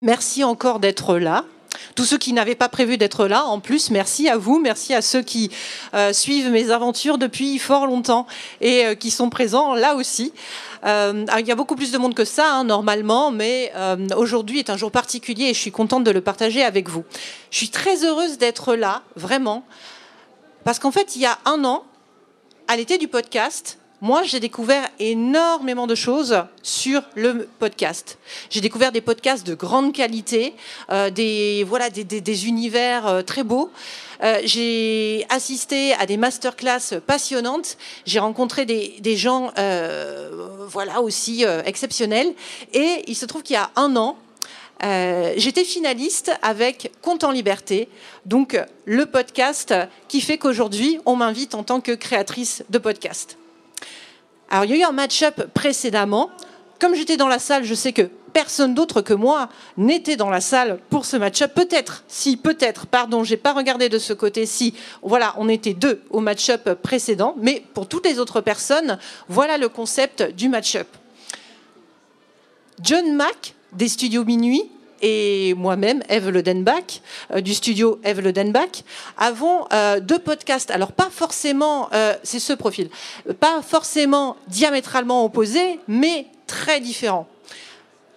Merci encore d'être là. Tous ceux qui n'avaient pas prévu d'être là, en plus, merci à vous, merci à ceux qui euh, suivent mes aventures depuis fort longtemps et euh, qui sont présents là aussi. Euh, il y a beaucoup plus de monde que ça, hein, normalement, mais aujourd'hui est un jour particulier et je suis contente de le partager avec vous. Je suis très heureuse d'être là, vraiment, parce qu'en fait, il y a un an, à l'été du podcast, moi, j'ai découvert énormément de choses sur le podcast. J'ai découvert des podcasts de grande qualité, euh, des, voilà, des, univers euh, très beaux. Euh, j'ai assisté à des masterclass passionnantes. J'ai rencontré des, gens, voilà, aussi exceptionnels. Et il se trouve qu'il y a un an, j'étais finaliste avec Compte en Liberté, donc le podcast qui fait qu'aujourd'hui, on m'invite en tant que créatrice de podcast. Alors, il y a eu un match-up précédemment. Comme j'étais dans la salle, je sais que personne d'autre que moi n'était dans la salle pour ce match-up. Peut-être, si, peut-être, pardon, j'ai pas regardé de ce côté-ci. Voilà, on était deux au match-up précédent, mais pour toutes les autres personnes, voilà le concept du match-up. John Mack des studios Minuit et moi-même, Eve Ledenbach, euh, du studio Eve Ledenbach, avons euh, deux podcasts. Alors pas forcément, euh, c'est ce profil, pas forcément diamétralement opposés, mais très différents.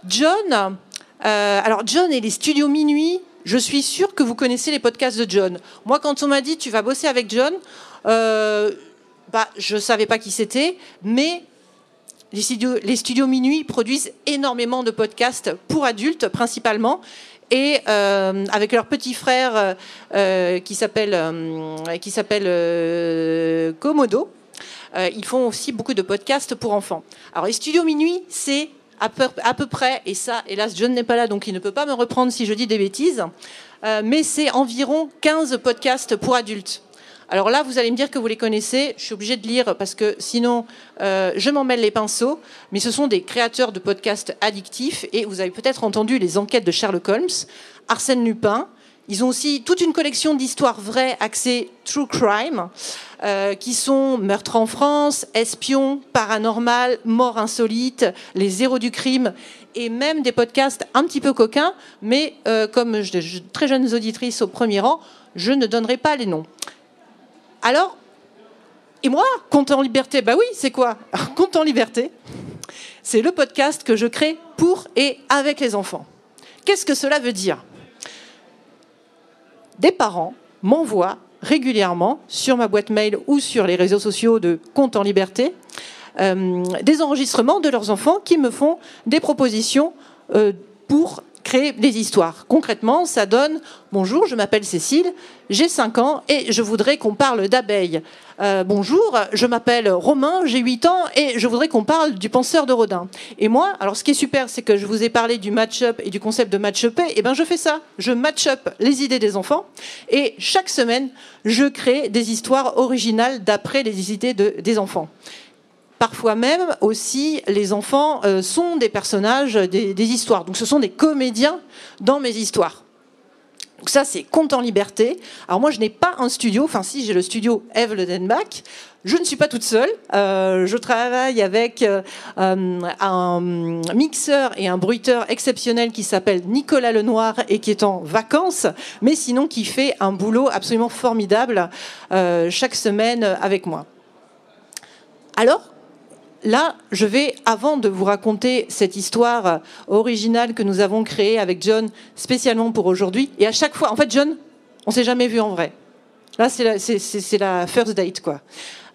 John, alors John et les studios Minuit, je suis sûre que vous connaissez les podcasts de John. Moi, quand on m'a dit tu vas bosser avec John, bah, je ne savais pas qui c'était, mais les studios, Minuit produisent énormément de podcasts pour adultes principalement et euh, avec leur petit frère euh, euh, qui s'appelle qui s'appelle Komodo, ils font aussi beaucoup de podcasts pour enfants. Alors les studios Minuit, c'est à peu, à peu, près, et ça, hélas, John n'est pas là, donc il ne peut pas me reprendre si je dis des bêtises, mais c'est environ 15 podcasts pour adultes. Alors là, vous allez me dire que vous les connaissez. Je suis obligée de lire parce que sinon, euh, je m'en mêle les pinceaux. Mais ce sont des créateurs de podcasts addictifs. Et vous avez peut-être entendu les enquêtes de Sherlock Holmes, Arsène Lupin. Ils ont aussi toute une collection d'histoires vraies axées true crime, euh, qui sont Meurtre en France, Espion, Paranormal, Mort insolite, Les héros du crime, et même des podcasts un petit peu coquins, mais euh, comme je, très jeunes auditrices au premier rang, je ne donnerai pas les noms. Alors, et moi, Compte en liberté, bah oui, c'est quoi Compte en liberté, c'est le podcast que je crée pour et avec les enfants. Qu'est-ce que cela veut dire? Des parents m'envoient régulièrement sur ma boîte mail ou sur les réseaux sociaux de Compte en liberté euh, des enregistrements de leurs enfants qui me font des propositions euh, pour des histoires. Concrètement, ça donne Bonjour, je m'appelle Cécile, j'ai 5 ans et je voudrais qu'on parle d'abeilles. Euh, bonjour, je m'appelle Romain, j'ai 8 ans et je voudrais qu'on parle du penseur de Rodin. Et moi, alors ce qui est super, c'est que je vous ai parlé du match-up et du concept de match-up, et ben je fais ça. Je match-up les idées des enfants et chaque semaine, je crée des histoires originales d'après les idées des enfants. Parfois même aussi, les enfants euh, sont des personnages des, histoires. Donc ce sont des comédiens dans mes histoires. Donc ça, c'est Compte en liberté. Alors moi, je n'ai pas un studio. Enfin, si, j'ai le studio Eve Ledenbach. Je ne suis pas toute seule. Euh, je travaille avec euh, un mixeur et un bruiteur exceptionnel qui s'appelle Nicolas Lenoir et qui est en vacances, mais sinon qui fait un boulot absolument formidable chaque semaine avec moi. Alors, là, je vais, avant de vous raconter cette histoire originale que nous avons créée avec John spécialement pour aujourd'hui, et à chaque fois, en fait, John, on s'est jamais vu en vrai. Là, c'est la, first date, quoi.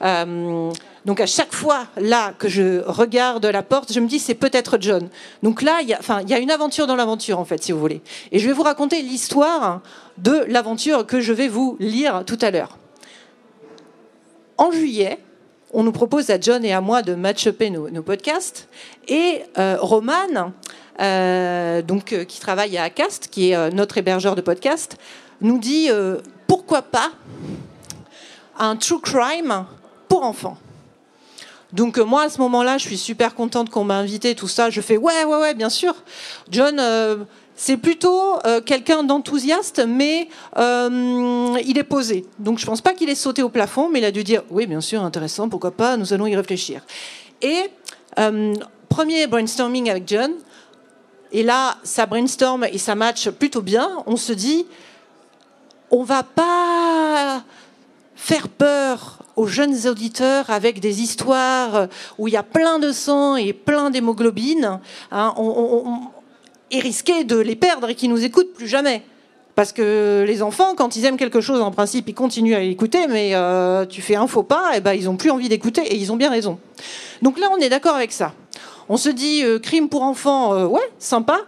Euh, donc à chaque fois là que je regarde la porte, je me dis c'est peut-être John. Donc là, enfin, il y a une aventure dans l'aventure en fait, si vous voulez. Et je vais vous raconter l'histoire de l'aventure que je vais vous lire tout à l'heure. En juillet, on nous propose à John et à moi de match-uper nos, podcasts. Et euh, Roman, euh, donc, euh, qui travaille à Acast, qui est notre hébergeur de podcasts, nous dit pourquoi pas un true crime pour enfants. Donc moi à ce moment-là, je suis super contente qu'on m'a invité, tout ça. Je fais ouais, ouais, ouais, bien sûr. John, c'est plutôt euh, quelqu'un d'enthousiaste, mais euh, il est posé. Donc je ne pense pas qu'il ait sauté au plafond, mais il a dû dire oui, bien sûr, intéressant, pourquoi pas, nous allons y réfléchir. Et euh, premier brainstorming avec John, et là, ça brainstorm et ça match plutôt bien. On se dit, on va pas faire peur aux jeunes auditeurs avec des histoires où il y a plein de sang et plein d'hémoglobine, hein, et risquer de les perdre et qu'ils nous écoutent plus jamais. Parce que les enfants, quand ils aiment quelque chose, en principe, ils continuent à l'écouter, mais euh, tu fais un faux pas, et ben ils n'ont plus envie d'écouter, et ils ont bien raison. Donc là, on est d'accord avec ça. On se dit euh, crime pour enfants, euh, ouais, sympa.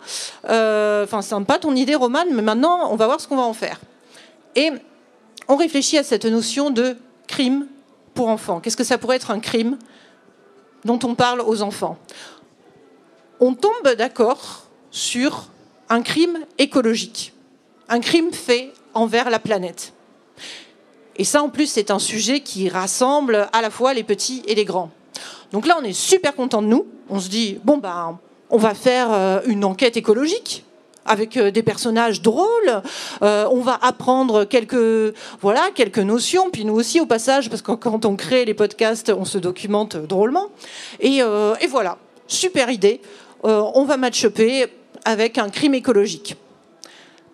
Enfin, sympa ton idée, Romane, mais maintenant, on va voir ce qu'on va en faire. Et on réfléchit à cette notion de crime pour enfants. Qu'est-ce que ça pourrait être un crime dont on parle aux enfants? On tombe d'accord sur un crime écologique, un crime fait envers la planète. Et ça, en plus, c'est un sujet qui rassemble à la fois les petits et les grands. Donc là, on est super content de nous. On se dit, bon, ben, on va faire euh, une enquête écologique avec euh, des personnages drôles. Euh, on va apprendre quelques, voilà, quelques notions. Puis nous aussi, au passage, parce que quand on crée les podcasts, on se documente drôlement. Et, voilà, super idée. on va match avec un crime écologique.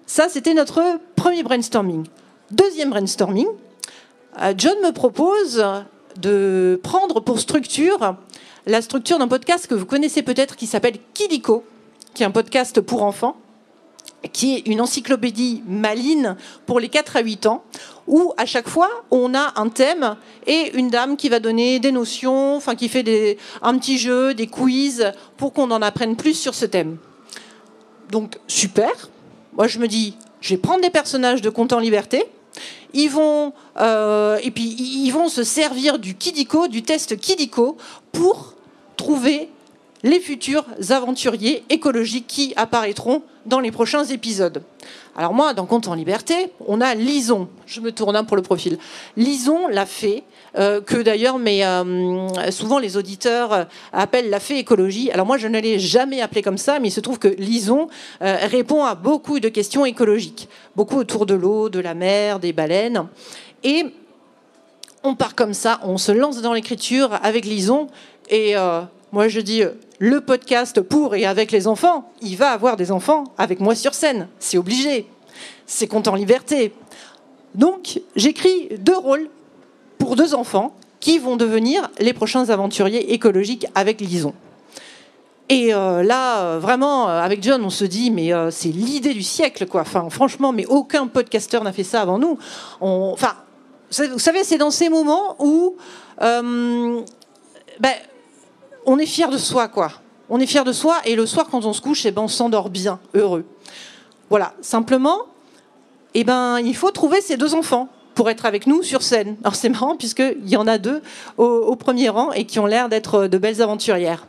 Ça, c'était notre premier brainstorming. Deuxième brainstorming, John me propose de prendre pour structure la structure d'un podcast que vous connaissez peut-être qui s'appelle Kidiko, qui est un podcast pour enfants, qui est une encyclopédie maline pour les 4 à 8 ans, où à chaque fois on a un thème et une dame qui va donner des notions, enfin qui fait un petit jeu, des quiz, pour qu'on en apprenne plus sur ce thème. Donc super. Moi je me dis, je vais prendre des personnages de Conte en liberté, ils vont, euh, et puis, ils vont se servir du Kidiko, du test Kidiko, pour trouver les futurs aventuriers écologiques qui apparaîtront dans les prochains épisodes. Alors moi, dans Compte en liberté, on a Lison. Je me tourne un pour le profil. Lison l'a fait, euh, que d'ailleurs, mais euh, souvent les auditeurs euh, appellent la fée écologie. Alors moi, je ne l'ai jamais appelé comme ça, mais il se trouve que Lison répond à beaucoup de questions écologiques, beaucoup autour de l'eau, de la mer, des baleines, et on part comme ça, on se lance dans l'écriture avec Lison, et moi je dis le podcast pour et avec les enfants, il va avoir des enfants avec moi sur scène. C'est obligé. C'est compte en liberté. Donc, j'écris deux rôles pour deux enfants qui vont devenir les prochains aventuriers écologiques avec Lison. Et euh, là, euh, vraiment, euh, avec John, on se dit, mais c'est l'idée du siècle, quoi. Enfin, franchement, mais aucun podcasteur n'a fait ça avant nous. Enfin, vous savez, c'est dans ces moments où ben, on est fier de soi, quoi. On est fier de soi, et le soir, quand on se couche, eh ben, on s'endort bien, heureux. Voilà, simplement, eh ben, il faut trouver ces deux enfants pour être avec nous sur scène. Alors c'est marrant puisqu'il y en a deux au, premier rang et qui ont l'air d'être de belles aventurières.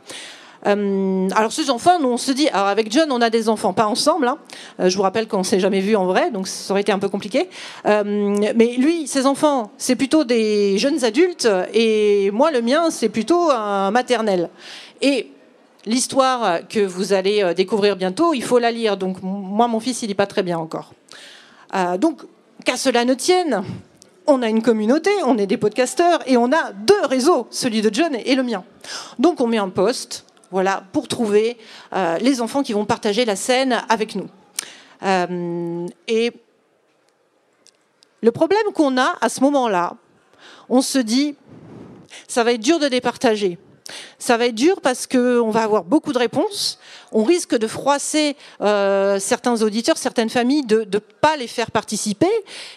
Euh, alors ces enfants, nous on se dit, avec John on a des enfants, pas ensemble. Hein. Euh, je vous rappelle qu'on s'est jamais vu en vrai, donc ça aurait été un peu compliqué. Euh, mais lui, ses enfants, c'est plutôt des jeunes adultes et moi le mien, c'est plutôt un maternel. Et l'histoire que vous allez découvrir bientôt, il faut la lire. Donc moi mon fils il lit pas très bien encore. donc qu'à cela ne tienne, on a une communauté, on est des podcasteurs et on a deux réseaux, celui de John et le mien. Donc on met un post, voilà, pour trouver euh, les enfants qui vont partager la scène avec nous. Euh, et le problème qu'on a à ce moment-là, on se dit, ça va être dur de les partager. Ça va être dur parce qu'on va avoir beaucoup de réponses. On risque de froisser euh, certains auditeurs, certaines familles, de ne pas les faire participer.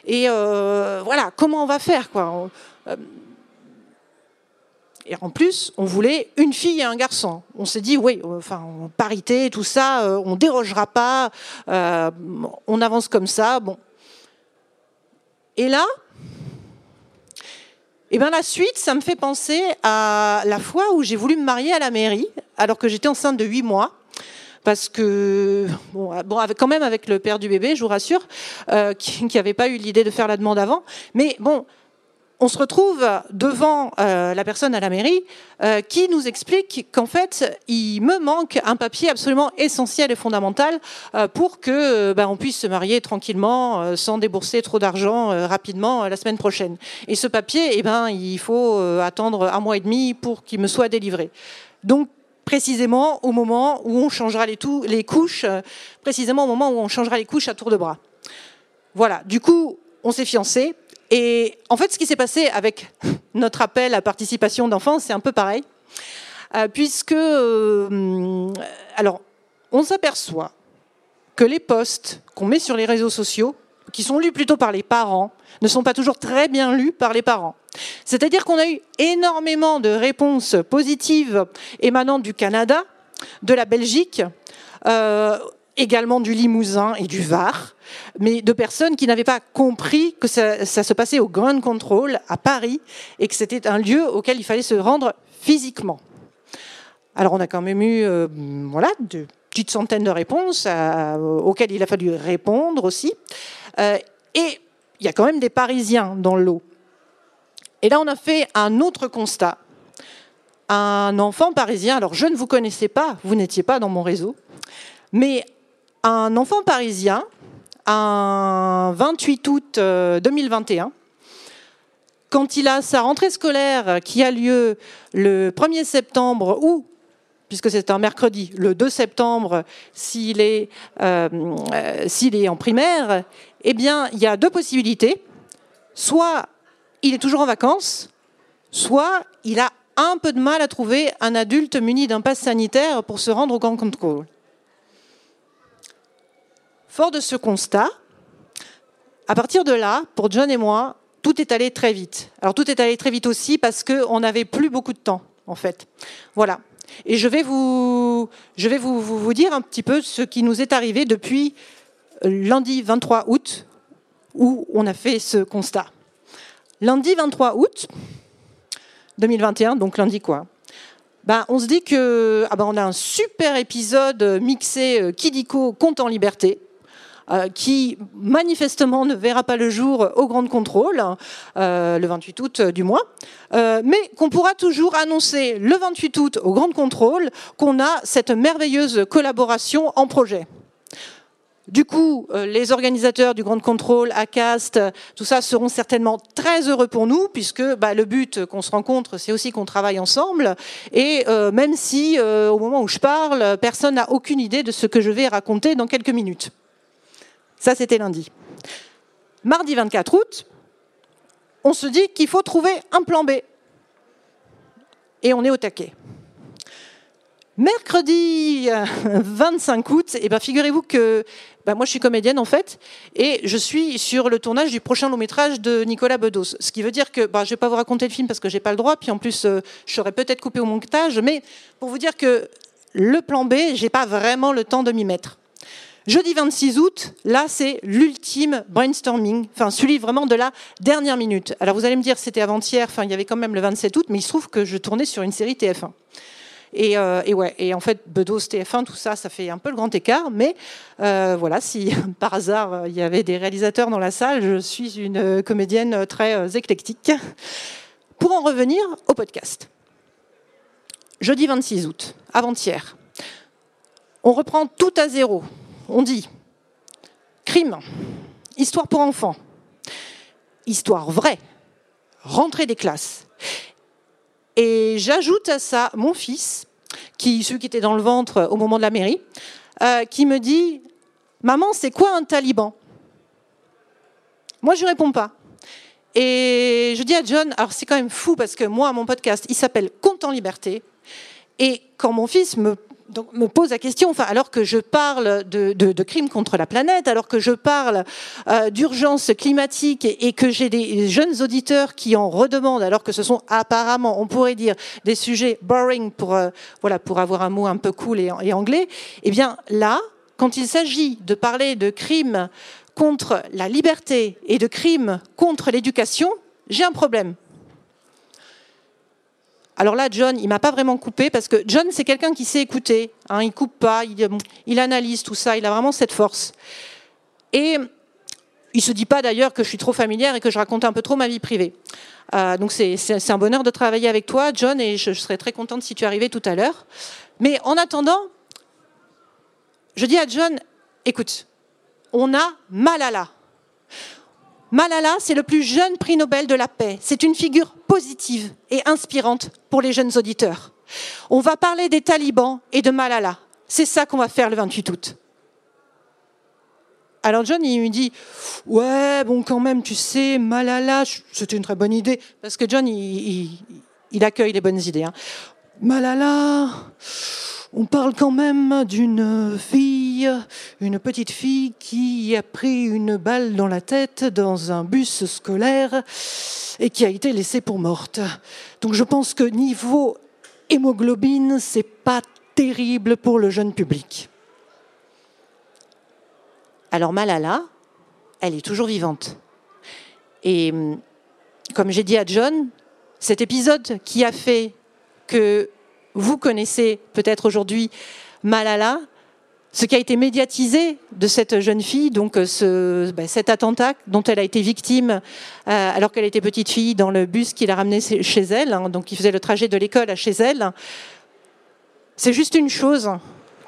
Et euh, voilà, comment on va faire quoi? Euh, et en plus, on voulait une fille et un garçon. On s'est dit, oui, enfin, parité, tout ça, on dérogera pas, on avance comme ça. Bon. Et là, eh bien la suite, ça me fait penser à la fois où j'ai voulu me marier à la mairie, alors que j'étais enceinte de 8 mois. Parce que, bon, bon quand même avec le père du bébé, je vous rassure, euh, qui n'avait pas eu l'idée de faire la demande avant. Mais bon, on se retrouve devant euh, la personne à la mairie euh, qui nous explique qu'en fait, il me manque un papier absolument essentiel et fondamental euh, pour que ben, on puisse se marier tranquillement sans débourser trop d'argent rapidement la semaine prochaine. Et ce papier, eh ben, il faut attendre un mois et demi pour qu'il me soit délivré. Donc précisément au moment où on changera les, les couches, précisément au moment où on changera les couches à tour de bras. Voilà, du coup, on s'est fiancés. Et en fait, ce qui s'est passé avec notre appel à participation d'enfants, c'est un peu pareil. puisque, alors, on s'aperçoit que les posts qu'on met sur les réseaux sociaux, qui sont lus plutôt par les parents, ne sont pas toujours très bien lus par les parents. C'est-à-dire qu'on a eu énormément de réponses positives émanant du Canada, de la Belgique, euh, également du Limousin et du Var, mais de personnes qui n'avaient pas compris que ça, se passait au Grand Control à Paris et que c'était un lieu auquel il fallait se rendre physiquement. Alors on a quand même eu euh, voilà, de petites centaines de réponses auxquelles il a fallu répondre aussi. Euh, et il y a quand même des Parisiens dans l'eau. Et là, on a fait un autre constat. Un enfant parisien, alors je ne vous connaissais pas, vous n'étiez pas dans mon réseau, mais un enfant parisien, un 28 août 2021, euh, quand il a sa rentrée scolaire qui a lieu le 1er septembre ou puisque c'est un mercredi, le 2 septembre, s'il est, euh, euh, s'il est en primaire, eh bien, il y a deux possibilités. Soit il est toujours en vacances, soit il a un peu de mal à trouver un adulte muni d'un pass sanitaire pour se rendre au camp control. Fort de ce constat, à partir de là, pour John et moi, tout est allé très vite. Alors tout est allé très vite aussi parce qu'on n'avait plus beaucoup de temps, en fait. Voilà. Et je vais, vous, je vais vous, vous, dire un petit peu ce qui nous est arrivé depuis lundi 23 août, où on a fait ce constat. Lundi 23 août 2021, donc lundi quoi ben, on se dit que ah ben, a un super épisode mixé euh, Kidiko compte en liberté. Euh, qui manifestement ne verra pas le jour au Grand Contrôle, euh, le 28 août du mois, euh, mais qu'on pourra toujours annoncer le 28 août au Grand Contrôle qu'on a cette merveilleuse collaboration en projet. Du coup, les organisateurs du Grand Contrôle, ACAST, tout ça seront certainement très heureux pour nous, puisque bah, le but qu'on se rencontre, c'est aussi qu'on travaille ensemble. Et même si, au moment où je parle, personne n'a aucune idée de ce que je vais raconter dans quelques minutes. Ça, c'était lundi. Mardi 24 août, on se dit qu'il faut trouver un plan B. Et on est au taquet. Mercredi 25 août, et eh ben figurez-vous que ben moi je suis comédienne en fait, et je suis sur le tournage du prochain long métrage de Nicolas Bedos. Ce qui veut dire que ben, je ne vais pas vous raconter le film parce que j'ai pas le droit, puis en plus euh, je serais peut-être coupé au montage, mais pour vous dire que le plan B, j'ai pas vraiment le temps de m'y mettre. Jeudi 26 août, là, c'est l'ultime brainstorming, enfin, celui vraiment de la dernière minute. Alors, vous allez me dire, c'était avant-hier, enfin, il y avait quand même le 27 août, mais il se trouve que je tournais sur une série TF1. Et, euh, et, ouais, et en fait, Bedos, TF1, tout ça, ça fait un peu le grand écart. Mais euh, voilà, si par hasard il y avait des réalisateurs dans la salle, je suis une comédienne très euh, éclectique. Pour en revenir au podcast. Jeudi 26 août, avant-hier, on reprend tout à zéro on dit crime, histoire pour enfants, histoire vraie, rentrée des classes. Et j'ajoute à ça mon fils, qui, celui qui était dans le ventre au moment de la mairie, euh, qui me dit Maman, c'est quoi un taliban? Moi, je ne réponds pas. Et je dis à John, alors c'est quand même fou parce que moi, mon podcast, il s'appelle Compte en liberté. Et quand mon fils me donc, me pose la question, alors que je parle de, crimes contre la planète, alors que je parle euh, d'urgence climatique et, que j'ai des jeunes auditeurs qui en redemandent, alors que ce sont apparemment, on pourrait dire, des sujets boring pour, euh, pour avoir un mot un peu cool et, et anglais, eh bien là, quand il s'agit de parler de crimes contre la liberté et de crimes contre l'éducation, j'ai un problème. Alors là, John, il m'a pas vraiment coupé parce que John, c'est quelqu'un qui sait écouter. Hein, il coupe pas, il, analyse tout ça. Il a vraiment cette force. Et il se dit pas d'ailleurs que je suis trop familière et que je raconte un peu trop ma vie privée. Euh, donc c'est un bonheur de travailler avec toi, John, et je, serais très contente si tu arrivais tout à l'heure. Mais en attendant, je dis à John, écoute, on a Malala. Malala, c'est le plus jeune prix Nobel de la paix. C'est une figure positive et inspirante pour les jeunes auditeurs. On va parler des talibans et de Malala. C'est ça qu'on va faire le 28 août. Alors John, il me dit, ouais, bon, quand même, tu sais, Malala, c'était une très bonne idée, parce que John, il, accueille les bonnes idées. Hein. Malala, on parle quand même d'une fille, une petite fille qui a pris une balle dans la tête dans un bus scolaire et qui a été laissée pour morte. Donc je pense que niveau hémoglobine, c'est pas terrible pour le jeune public. Alors Malala, elle est toujours vivante. Et hum, comme j'ai dit à John, cet épisode qui a fait que vous connaissez peut-être aujourd'hui Malala, ce qui a été médiatisé de cette jeune fille, donc euh, ben, cet attentat dont elle a été victime euh, alors qu'elle était petite fille dans le bus qui l'a ramenée chez elle, hein, donc qui faisait le trajet de l'école à chez elle, c'est juste une chose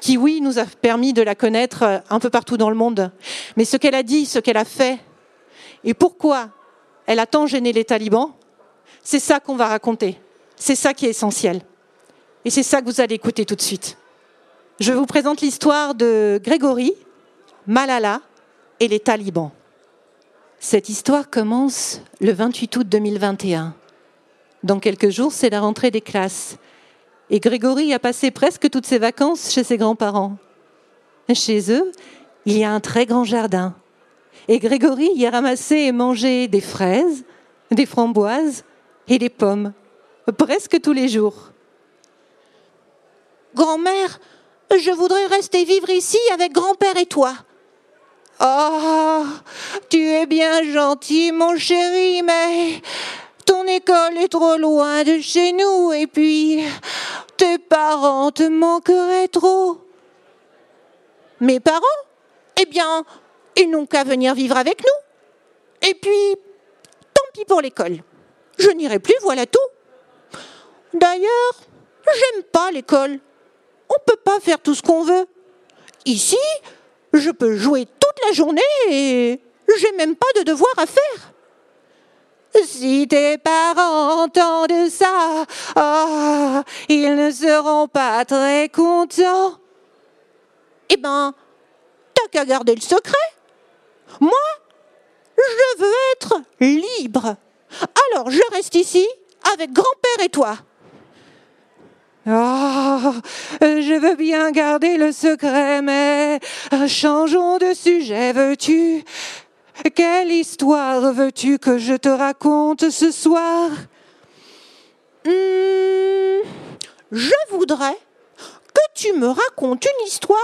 qui, oui, nous a permis de la connaître euh, un peu partout dans le monde. Mais ce qu'elle a dit, ce qu'elle a fait, et pourquoi elle a tant gêné les talibans, c'est ça qu'on va raconter. C'est ça qui est essentiel. Et c'est ça que vous allez écouter tout de suite. Je vous présente l'histoire de Grégory, Malala et les talibans. Cette histoire commence le 28 août 2021. Dans quelques jours, c'est la rentrée des classes. Et Grégory a passé presque toutes ses vacances chez ses grands-parents. Chez eux, il y a un très grand jardin. Et Grégory y a ramassé et mangé des fraises, des framboises et des pommes, presque tous les jours. Grand-mère, je voudrais rester vivre ici avec grand-père et toi. Oh, tu es bien gentil, mon chéri, mais ton école est trop loin de chez nous et puis tes parents te manqueraient trop. Mes parents? Eh bien, ils n'ont qu'à venir vivre avec nous. Et puis, tant pis pour l'école. Je n'irai plus, voilà tout. D'ailleurs, j'aime pas l'école. On ne peut pas faire tout ce qu'on veut. Ici, je peux jouer toute la journée et j'ai même pas de devoir à faire. Si tes parents entendent ça, oh, ils ne seront pas très contents. Eh ben, t'as qu'à garder le secret. Moi, je veux être libre. Alors je reste ici avec grand-père et toi. Oh, je veux bien garder le secret, mais changeons de sujet, veux-tu? Quelle histoire veux-tu que je te raconte ce soir? Hmm, Je voudrais que tu me racontes une histoire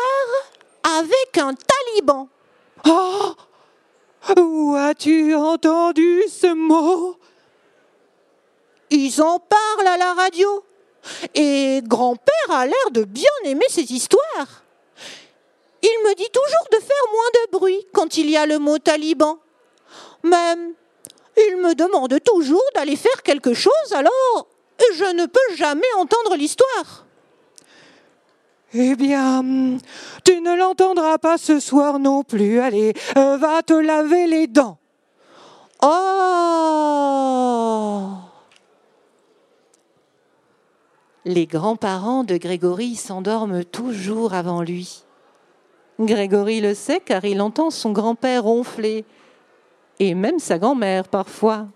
avec un taliban. Oh Où as-tu entendu ce mot? Ils en parlent à la radio. Et grand-père a l'air de bien aimer ces histoires. Il me dit toujours de faire moins de bruit quand il y a le mot taliban. Même, il me demande toujours d'aller faire quelque chose, alors je ne peux jamais entendre l'histoire. Eh bien, tu ne l'entendras pas ce soir non plus. Allez, euh, va te laver les dents. Oh Les grands-parents de Grégory s'endorment toujours avant lui. Grégory le sait car il entend son grand-père ronfler, et même sa grand-mère parfois.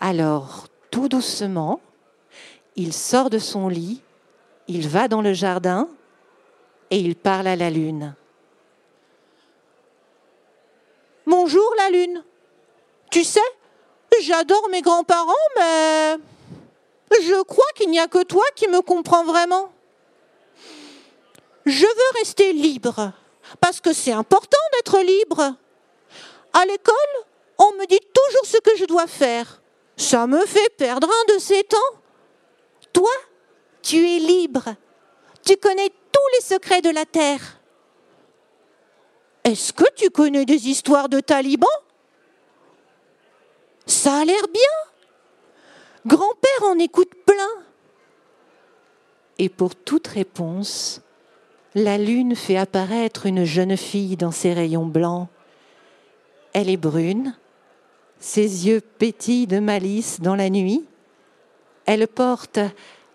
Alors, tout doucement, il sort de son lit, il va dans le jardin et il parle à la lune. Bonjour la lune. Tu sais, j'adore mes grands-parents, mais je crois qu'il n'y a que toi qui me comprends vraiment je veux rester libre, parce que c'est important d'être libre. À l'école, on me dit toujours ce que je dois faire. Ça me fait perdre un de ces temps. Toi, tu es libre. Tu connais tous les secrets de la terre. Est-ce que tu connais des histoires de talibans? Ça a l'air bien. Grand-père en écoute plein. Et pour toute réponse, la lune fait apparaître une jeune fille dans ses rayons blancs. Elle est brune, ses yeux pétillent de malice dans la nuit. Elle porte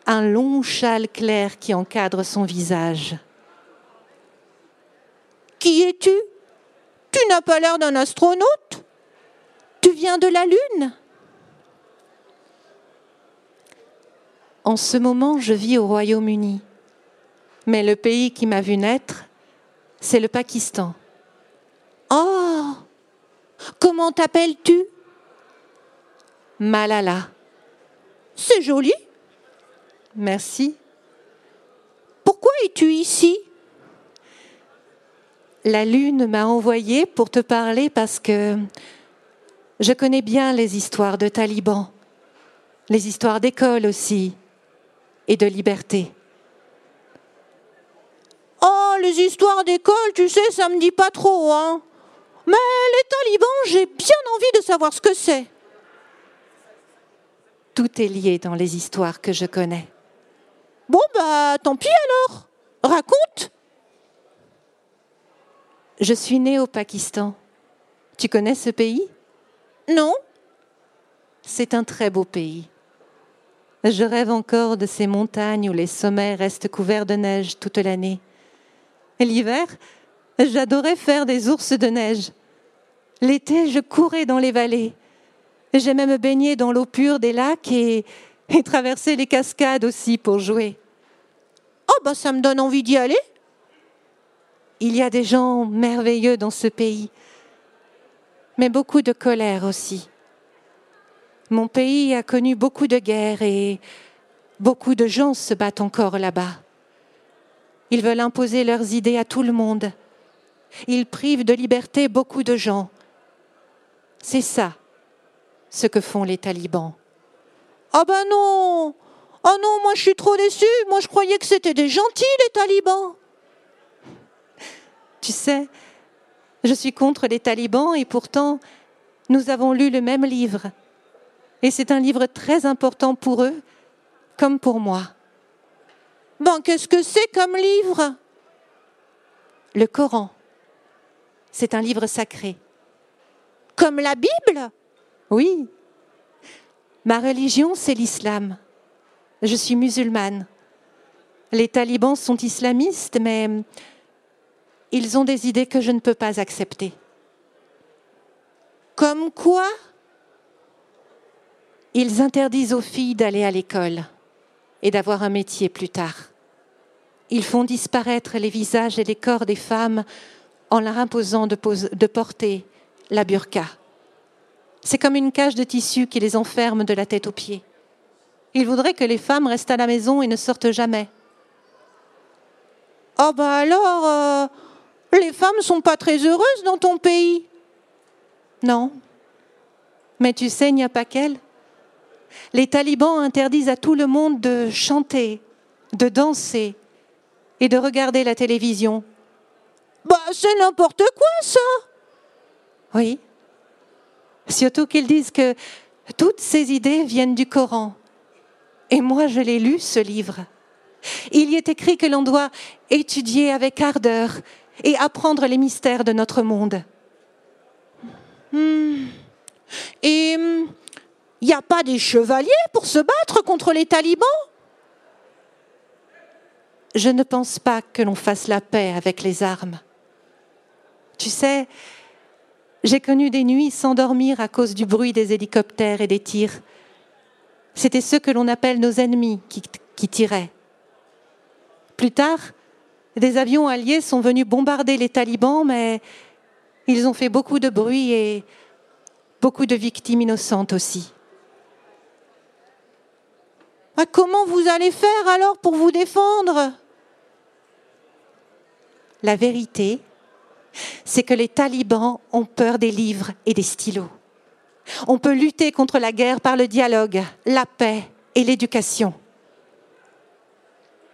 un long châle clair qui encadre son visage. Qui es-tu? Tu n'as pas l'air d'un astronaute? Tu viens de la Lune? En ce moment, je vis au Royaume-Uni. Mais le pays qui m'a vu naître, c'est le Pakistan. Oh Comment t'appelles-tu? Malala. C'est joli. Merci. Pourquoi es-tu ici? La Lune m'a envoyé pour te parler parce que je connais bien les histoires de talibans, les histoires d'école aussi, et de liberté. Oh, les histoires d'école, tu sais, ça me dit pas trop, hein. Mais les talibans, j'ai bien envie de savoir ce que c'est. Tout est lié dans les histoires que je connais. Bon, bah, tant pis alors. Raconte. Je suis née au Pakistan. Tu connais ce pays? Non. C'est un très beau pays. Je rêve encore de ces montagnes où les sommets restent couverts de neige toute l'année. L'hiver, j'adorais faire des ours de neige. L'été, je courais dans les vallées. J'aimais me baigner dans l'eau pure des lacs et, et traverser les cascades aussi pour jouer. Oh, bah ça me donne envie d'y aller. Il y a des gens merveilleux dans ce pays, mais beaucoup de colère aussi. Mon pays a connu beaucoup de guerres et beaucoup de gens se battent encore là-bas. Ils veulent imposer leurs idées à tout le monde. Ils privent de liberté beaucoup de gens. C'est ça, ce que font les talibans. Ah ben non Oh non, moi je suis trop déçue. Moi je croyais que c'était des gentils, les talibans. Tu sais, je suis contre les talibans et pourtant, nous avons lu le même livre. Et c'est un livre très important pour eux, comme pour moi. Ben, qu'est-ce que c'est comme livre? Le Coran. C'est un livre sacré. Comme la Bible? Oui. Ma religion, c'est l'islam. Je suis musulmane. Les talibans sont islamistes, mais ils ont des idées que je ne peux pas accepter. Comme quoi? Ils interdisent aux filles d'aller à l'école et d'avoir un métier plus tard. Ils font disparaître les visages et les corps des femmes en leur imposant de, porter la burqa. C'est comme une cage de tissu qui les enferme de la tête aux pieds. Ils voudraient que les femmes restent à la maison et ne sortent jamais. Oh bah alors, euh, les femmes sont pas très heureuses dans ton pays? Non. Mais tu sais, il n'y a pas qu'elles. Les talibans interdisent à tout le monde de chanter, de danser et de regarder la télévision. Bah, c'est n'importe quoi, ça Oui. Surtout qu'ils disent que toutes ces idées viennent du Coran. Et moi, je l'ai lu, ce livre. Il y est écrit que l'on doit étudier avec ardeur et apprendre les mystères de notre monde. Hmm. Et il n'y a pas des chevaliers pour se battre contre les talibans? Je ne pense pas que l'on fasse la paix avec les armes. Tu sais, j'ai connu des nuits sans dormir à cause du bruit des hélicoptères et des tirs. C'était ceux que l'on appelle nos ennemis qui, qui, tiraient. Plus tard, des avions alliés sont venus bombarder les talibans, mais ils ont fait beaucoup de bruit et beaucoup de victimes innocentes aussi. Ah, comment vous allez faire alors pour vous défendre? La vérité, c'est que les talibans ont peur des livres et des stylos. On peut lutter contre la guerre par le dialogue, la paix et l'éducation.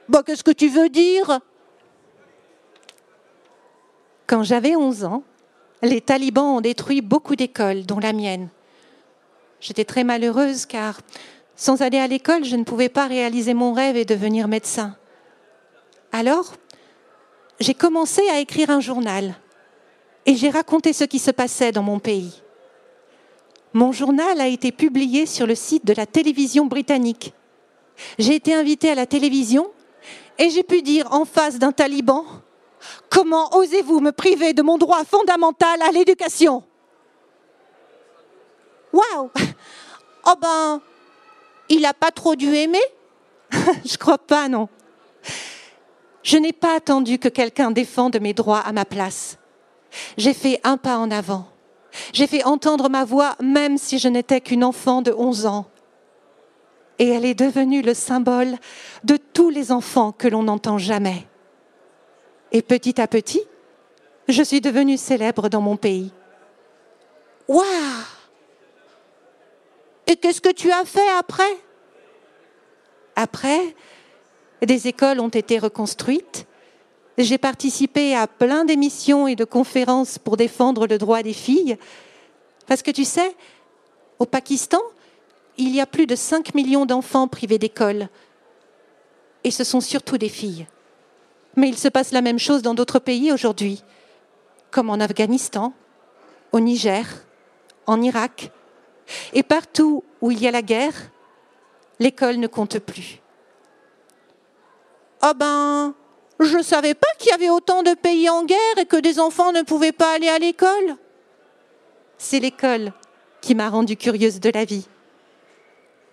Bah, Qu'est-ce que tu veux dire? Quand j'avais 11 ans, les talibans ont détruit beaucoup d'écoles, dont la mienne. J'étais très malheureuse car, sans aller à l'école, je ne pouvais pas réaliser mon rêve et devenir médecin. Alors, j'ai commencé à écrire un journal et j'ai raconté ce qui se passait dans mon pays. Mon journal a été publié sur le site de la télévision britannique. j'ai été invitée à la télévision et j'ai pu dire en face d'un taliban Comment osez-vous me priver de mon droit fondamental à l'éducation? Waouh Oh ben, il n'a pas trop dû aimer Je crois pas, non. Je n'ai pas attendu que quelqu'un défende mes droits à ma place. J'ai fait un pas en avant. J'ai fait entendre ma voix même si je n'étais qu'une enfant de 11 ans. Et elle est devenue le symbole de tous les enfants que l'on n'entend jamais. Et petit à petit, je suis devenue célèbre dans mon pays. Waouh Qu'est-ce que tu as fait après? Après, des écoles ont été reconstruites. J'ai participé à plein d'émissions et de conférences pour défendre le droit des filles. Parce que tu sais, au Pakistan, il y a plus de 5 millions d'enfants privés d'école. Et ce sont surtout des filles. Mais il se passe la même chose dans d'autres pays aujourd'hui, comme en Afghanistan, au Niger, en Irak. Et partout où il y a la guerre, l'école ne compte plus. Ah ben, je ne savais pas qu'il y avait autant de pays en guerre et que des enfants ne pouvaient pas aller à l'école. C'est l'école qui m'a rendue curieuse de la vie.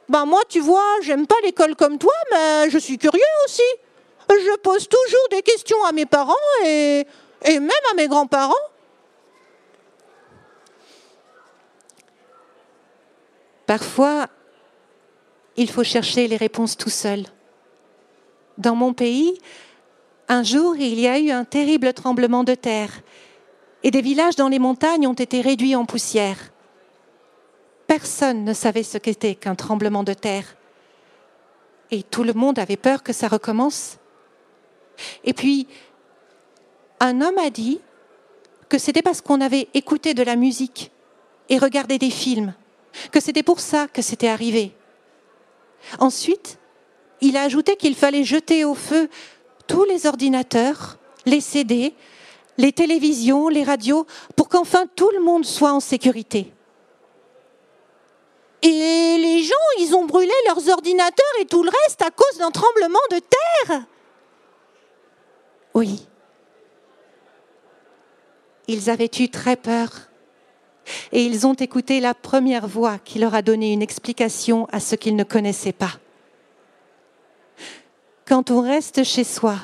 Ben moi, tu vois, j'aime pas l'école comme toi, mais je suis curieux aussi. Je pose toujours des questions à mes parents et, et même à mes grands-parents. Parfois, il faut chercher les réponses tout seul. Dans mon pays, un jour, il y a eu un terrible tremblement de terre et des villages dans les montagnes ont été réduits en poussière. Personne ne savait ce qu'était qu'un tremblement de terre. Et tout le monde avait peur que ça recommence. Et puis, un homme a dit que c'était parce qu'on avait écouté de la musique et regardé des films, que c'était pour ça que c'était arrivé. Ensuite, il a ajouté qu'il fallait jeter au feu tous les ordinateurs, les CD, les télévisions, les radios, pour qu'enfin tout le monde soit en sécurité. Et les gens, ils ont brûlé leurs ordinateurs et tout le reste à cause d'un tremblement de terre. Oui. Ils avaient eu très peur. Et ils ont écouté la première voix qui leur a donné une explication à ce qu'ils ne connaissaient pas. Quand on reste chez soi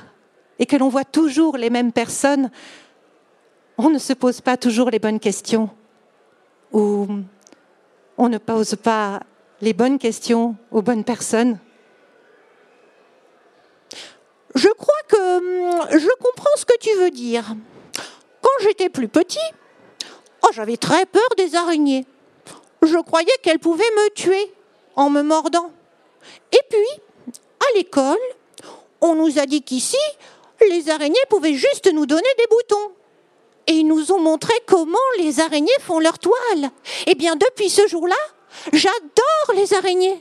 et que l'on voit toujours les mêmes personnes, on ne se pose pas toujours les bonnes questions. Ou on ne pose pas les bonnes questions aux bonnes personnes. Je crois que hum, je comprends ce que tu veux dire. Quand j'étais plus petit, oh, j'avais très peur des araignées. Je croyais qu'elles pouvaient me tuer en me mordant. Et puis, à l'école, on nous a dit qu'ici, les araignées pouvaient juste nous donner des boutons et ils nous ont montré comment les araignées font leur toile. Eh bien, depuis ce jour-là, j'adore les araignées.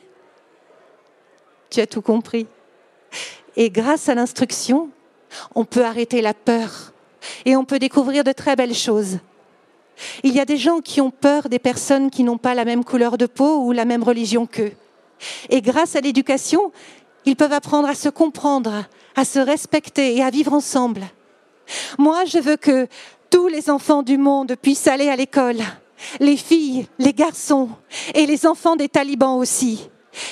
Tu as tout compris. Et grâce à l'instruction, on peut arrêter la peur et on peut découvrir de très belles choses. Il y a des gens qui ont peur des personnes qui n'ont pas la même couleur de peau ou la même religion qu'eux. Et grâce à l'éducation, ils peuvent apprendre à se comprendre, à se respecter et à vivre ensemble. Moi, je veux que tous les enfants du monde puissent aller à l'école, les filles, les garçons et les enfants des talibans aussi.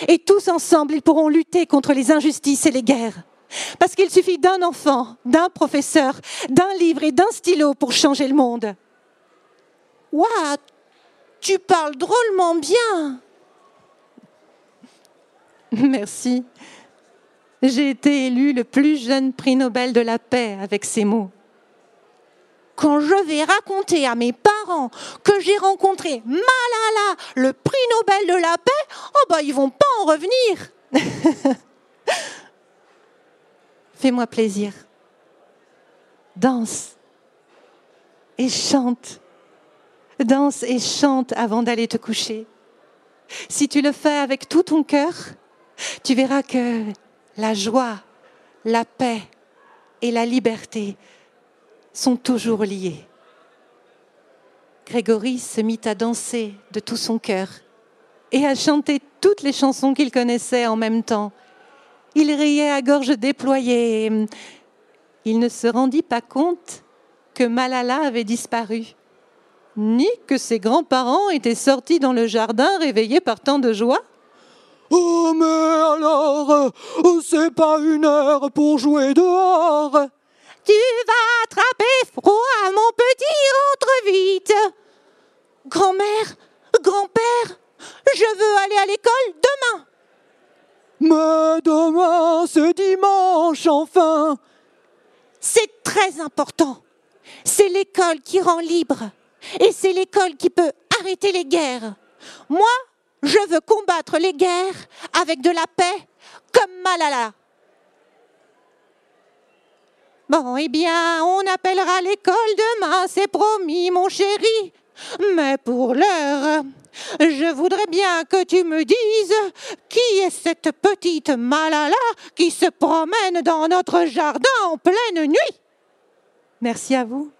Et tous ensemble, ils pourront lutter contre les injustices et les guerres. Parce qu'il suffit d'un enfant, d'un professeur, d'un livre et d'un stylo pour changer le monde. Waouh, tu parles drôlement bien. Merci. J'ai été élu le plus jeune prix Nobel de la paix avec ces mots quand je vais raconter à mes parents que j'ai rencontré Malala, le prix Nobel de la paix, oh bah ils vont pas en revenir. Fais-moi plaisir. Danse et chante. Danse et chante avant d'aller te coucher. Si tu le fais avec tout ton cœur, tu verras que la joie, la paix et la liberté sont toujours liés. Grégory se mit à danser de tout son cœur et à chanter toutes les chansons qu'il connaissait en même temps Il riait à gorge déployée. Il ne se rendit pas compte que Malala avait disparu, ni que ses grands-parents étaient sortis dans le jardin réveillés par tant de joie. Oh, mais alors, c'est pas une heure pour jouer dehors. Tu vas attraper froid, mon petit, rentre vite. Grand-mère, grand-père, je veux aller à l'école demain. Mais demain, c'est dimanche, enfin. C'est très important. C'est l'école qui rend libre. Et c'est l'école qui peut arrêter les guerres. Moi, je veux combattre les guerres avec de la paix, comme Malala. Bon, eh bien, on appellera l'école demain, c'est promis, mon chéri. Mais pour l'heure, je voudrais bien que tu me dises qui est cette petite Malala qui se promène dans notre jardin en pleine nuit? Merci à vous.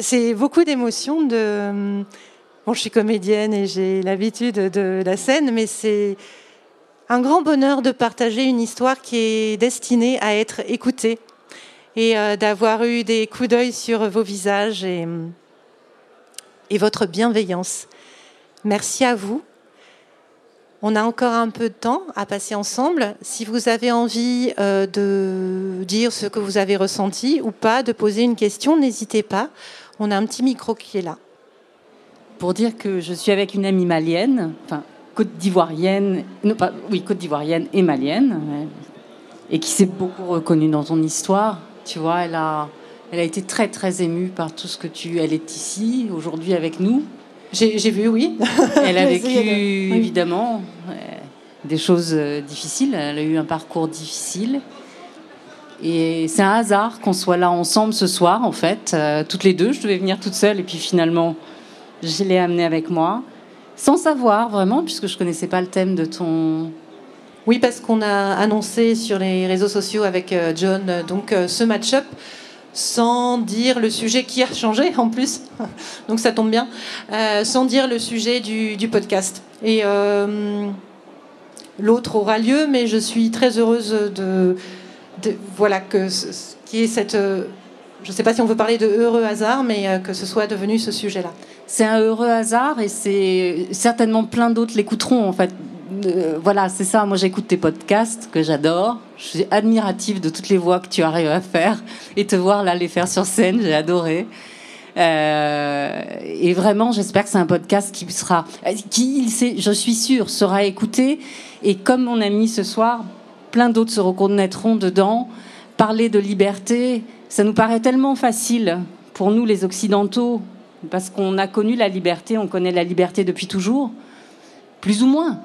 C'est beaucoup d'émotions. De... Bon, je suis comédienne et j'ai l'habitude de la scène, mais c'est un grand bonheur de partager une histoire qui est destinée à être écoutée et euh, d'avoir eu des coups d'œil sur vos visages et votre bienveillance. Merci à vous. On a encore un peu de temps à passer ensemble. Si vous avez envie euh, de dire ce que vous avez ressenti ou pas, de poser une question, n'hésitez pas. On a un petit micro qui est là. Pour dire que je suis avec une amie malienne, enfin côte d'ivoirienne, non pas, oui, côte d'ivoirienne et malienne, et qui s'est beaucoup reconnue dans ton histoire. Tu vois, elle a, elle a été très très émue par tout ce que tu. Elle est ici aujourd'hui avec nous. J'ai vu, oui. Elle a vécu, évidemment, des choses euh, difficiles. Elle a eu un parcours difficile. Et c'est un hasard qu'on soit là ensemble ce soir, en fait, euh, toutes les deux. Je devais venir toute seule, et puis finalement, je l'ai amenée avec moi, sans savoir vraiment, puisque je connaissais pas le thème de ton. Oui, parce qu'on a annoncé sur les réseaux sociaux avec euh, John, donc ce match-up sans dire le sujet qui a changé en plus, donc ça tombe bien, euh, sans dire le sujet du, podcast. Et euh, l'autre aura lieu, mais je suis très heureuse de, voilà que qui est cette, je ne sais pas si on veut parler de heureux hasard, mais euh, que ce soit devenu ce sujet-là. C'est un heureux hasard et c'est certainement plein d'autres l'écouteront en fait euh, voilà, c'est ça. Moi, j'écoute tes podcasts que j'adore. Je suis admirative de toutes les voix que tu arrives à faire et te voir là les faire sur scène, j'ai adoré. Euh, et vraiment, j'espère que c'est un podcast qui sera, qui, je suis sûre, sera écouté. Et comme mon ami ce soir, plein d'autres se reconnaîtront dedans. Parler de liberté, ça nous paraît tellement facile pour nous les Occidentaux, parce qu'on a connu la liberté, on connaît la liberté depuis toujours, plus ou moins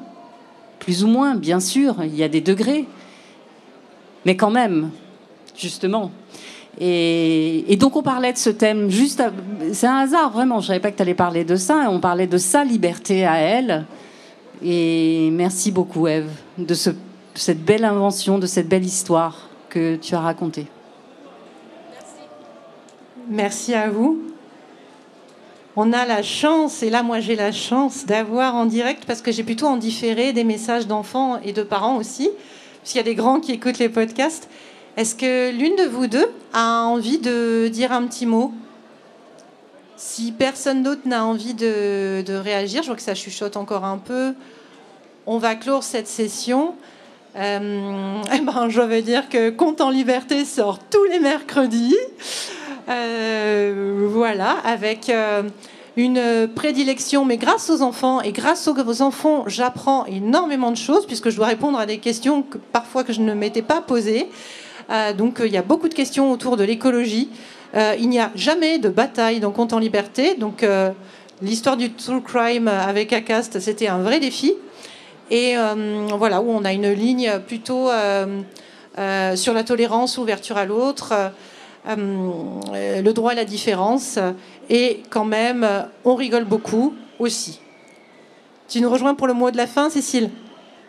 plus ou moins, bien sûr, il y a des degrés, mais quand même, justement. Et, donc on parlait de ce thème juste, c'est un hasard vraiment. Je savais pas que tu allais parler de ça. On parlait de sa liberté à elle. Et merci beaucoup Eve de cette belle invention, de cette belle histoire que tu as racontée. Merci à vous on a la chance, et là moi j'ai la chance d'avoir en direct, parce que j'ai plutôt en différé des messages d'enfants et de parents aussi, parce qu'il y a des grands qui écoutent les podcasts. Est-ce que l'une de vous deux a envie de dire un petit mot? Si personne d'autre n'a envie de, réagir, je vois que ça chuchote encore un peu, on va clore cette session. Euh, ben, je vais dire que Compte en liberté sort tous les mercredis. Euh, voilà, avec euh, une prédilection, mais grâce aux enfants et grâce aux enfants, j'apprends énormément de choses puisque je dois répondre à des questions que parfois que je ne m'étais pas posées. Donc il y a beaucoup de questions autour de l'écologie. il n'y a jamais de bataille dans Compte en liberté. Donc l'histoire du true crime avec Acast, c'était un vrai défi. Et voilà, où on a une ligne plutôt sur la tolérance, ouverture à l'autre. Euh, le droit à la différence, et quand même, on rigole beaucoup aussi. Tu nous rejoins pour le mot de la fin, Cécile?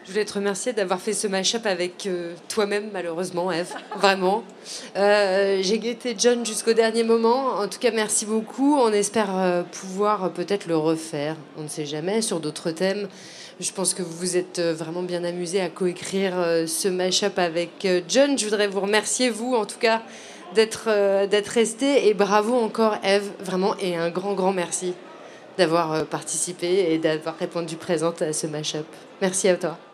Je voulais te remercier d'avoir fait ce mash-up avec euh, toi-même, malheureusement, Eve. Vraiment. Euh, j'ai guetté John jusqu'au dernier moment. En tout cas, merci beaucoup. On espère euh, pouvoir peut-être le refaire. On ne sait jamais sur d'autres thèmes. Je pense que vous vous êtes vraiment bien amusé à coécrire ce mash-up avec John. Je voudrais vous remercier, vous, en tout cas, d'être d'être resté. Et bravo encore, Eve, vraiment. Et un grand, grand merci d'avoir participé et d'avoir répondu présente à ce mash-up. Merci à toi.